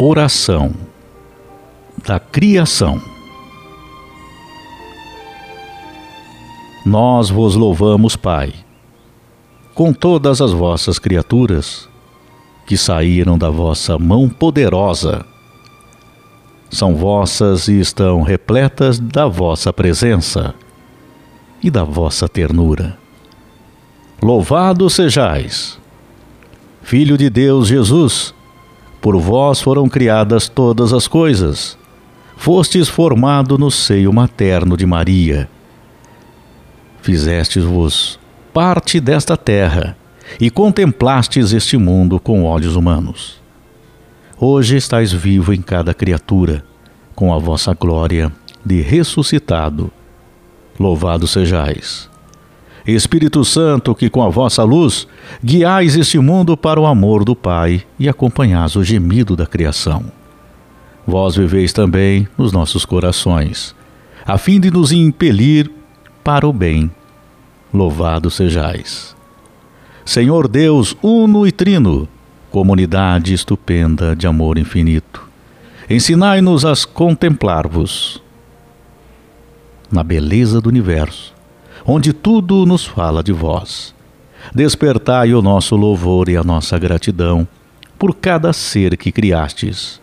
Oração da Criação. Nós vos louvamos, Pai, com todas as vossas criaturas que saíram da vossa mão poderosa. São vossas e estão repletas da vossa presença e da vossa ternura. Louvado sejais, Filho de Deus Jesus, por vós foram criadas todas as coisas. Fostes formado no seio materno de Maria. Fizestes-vos parte desta terra e contemplastes este mundo com olhos humanos. Hoje estáis vivo em cada criatura, com a vossa glória de ressuscitado. Louvado sejais. Espírito Santo, que com a vossa luz guiais este mundo para o amor do Pai e acompanhais o gemido da criação. Vós viveis também nos nossos corações, a fim de nos impelir para o bem. Louvado sejais. Senhor Deus uno e trino, comunidade estupenda de amor infinito, ensinai-nos a contemplar-vos na beleza do universo onde tudo nos fala de vós. Despertai o nosso louvor e a nossa gratidão por cada ser que criastes.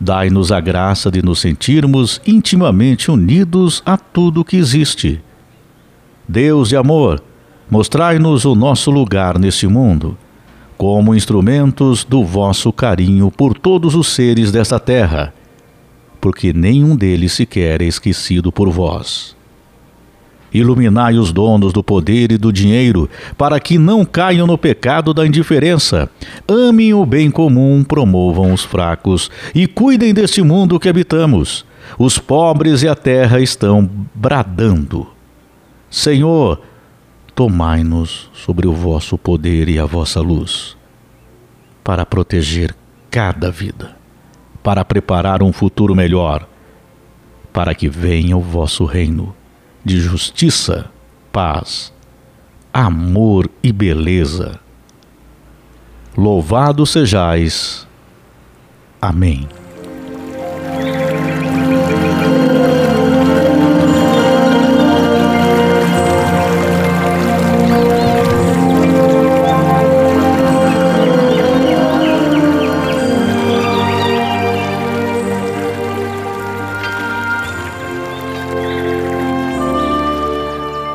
Dai-nos a graça de nos sentirmos intimamente unidos a tudo que existe. Deus de amor, mostrai-nos o nosso lugar neste mundo, como instrumentos do vosso carinho por todos os seres desta terra, porque nenhum deles sequer é esquecido por vós. Iluminai os donos do poder e do dinheiro, para que não caiam no pecado da indiferença. Amem o bem comum, promovam os fracos e cuidem deste mundo que habitamos. Os pobres e a terra estão bradando. Senhor, tomai-nos sobre o vosso poder e a vossa luz, para proteger cada vida, para preparar um futuro melhor, para que venha o vosso reino de justiça, paz, amor e beleza. Louvado sejais. Amém.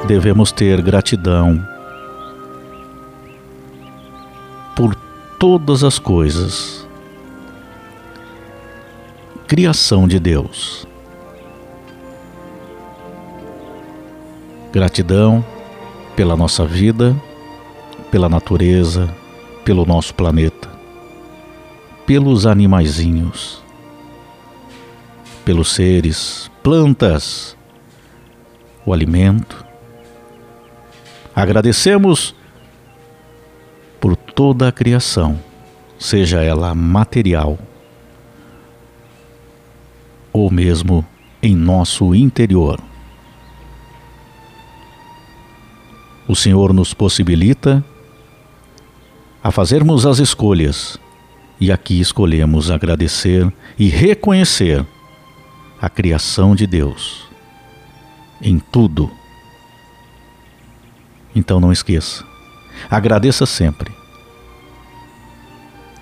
Devemos ter gratidão por todas as coisas. Criação de Deus. Gratidão pela nossa vida, pela natureza, pelo nosso planeta, pelos animaizinhos, pelos seres, plantas, o alimento, Agradecemos por toda a criação, seja ela material ou mesmo em nosso interior. O Senhor nos possibilita a fazermos as escolhas e aqui escolhemos agradecer e reconhecer a criação de Deus em tudo então não esqueça. Agradeça sempre.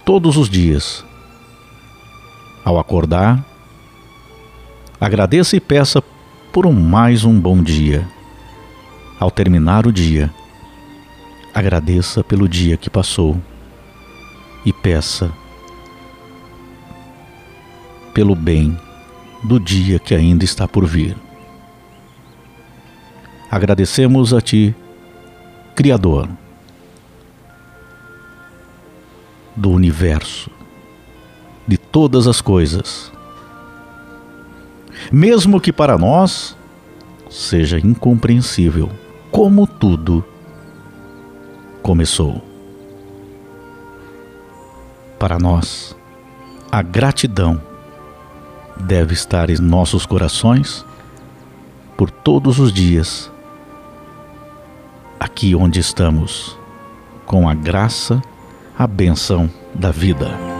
Todos os dias. Ao acordar, agradeça e peça por um mais um bom dia. Ao terminar o dia, agradeça pelo dia que passou e peça pelo bem do dia que ainda está por vir. Agradecemos a Ti Criador do universo, de todas as coisas. Mesmo que para nós seja incompreensível como tudo começou. Para nós, a gratidão deve estar em nossos corações por todos os dias aqui onde estamos, com a graça, a benção da vida.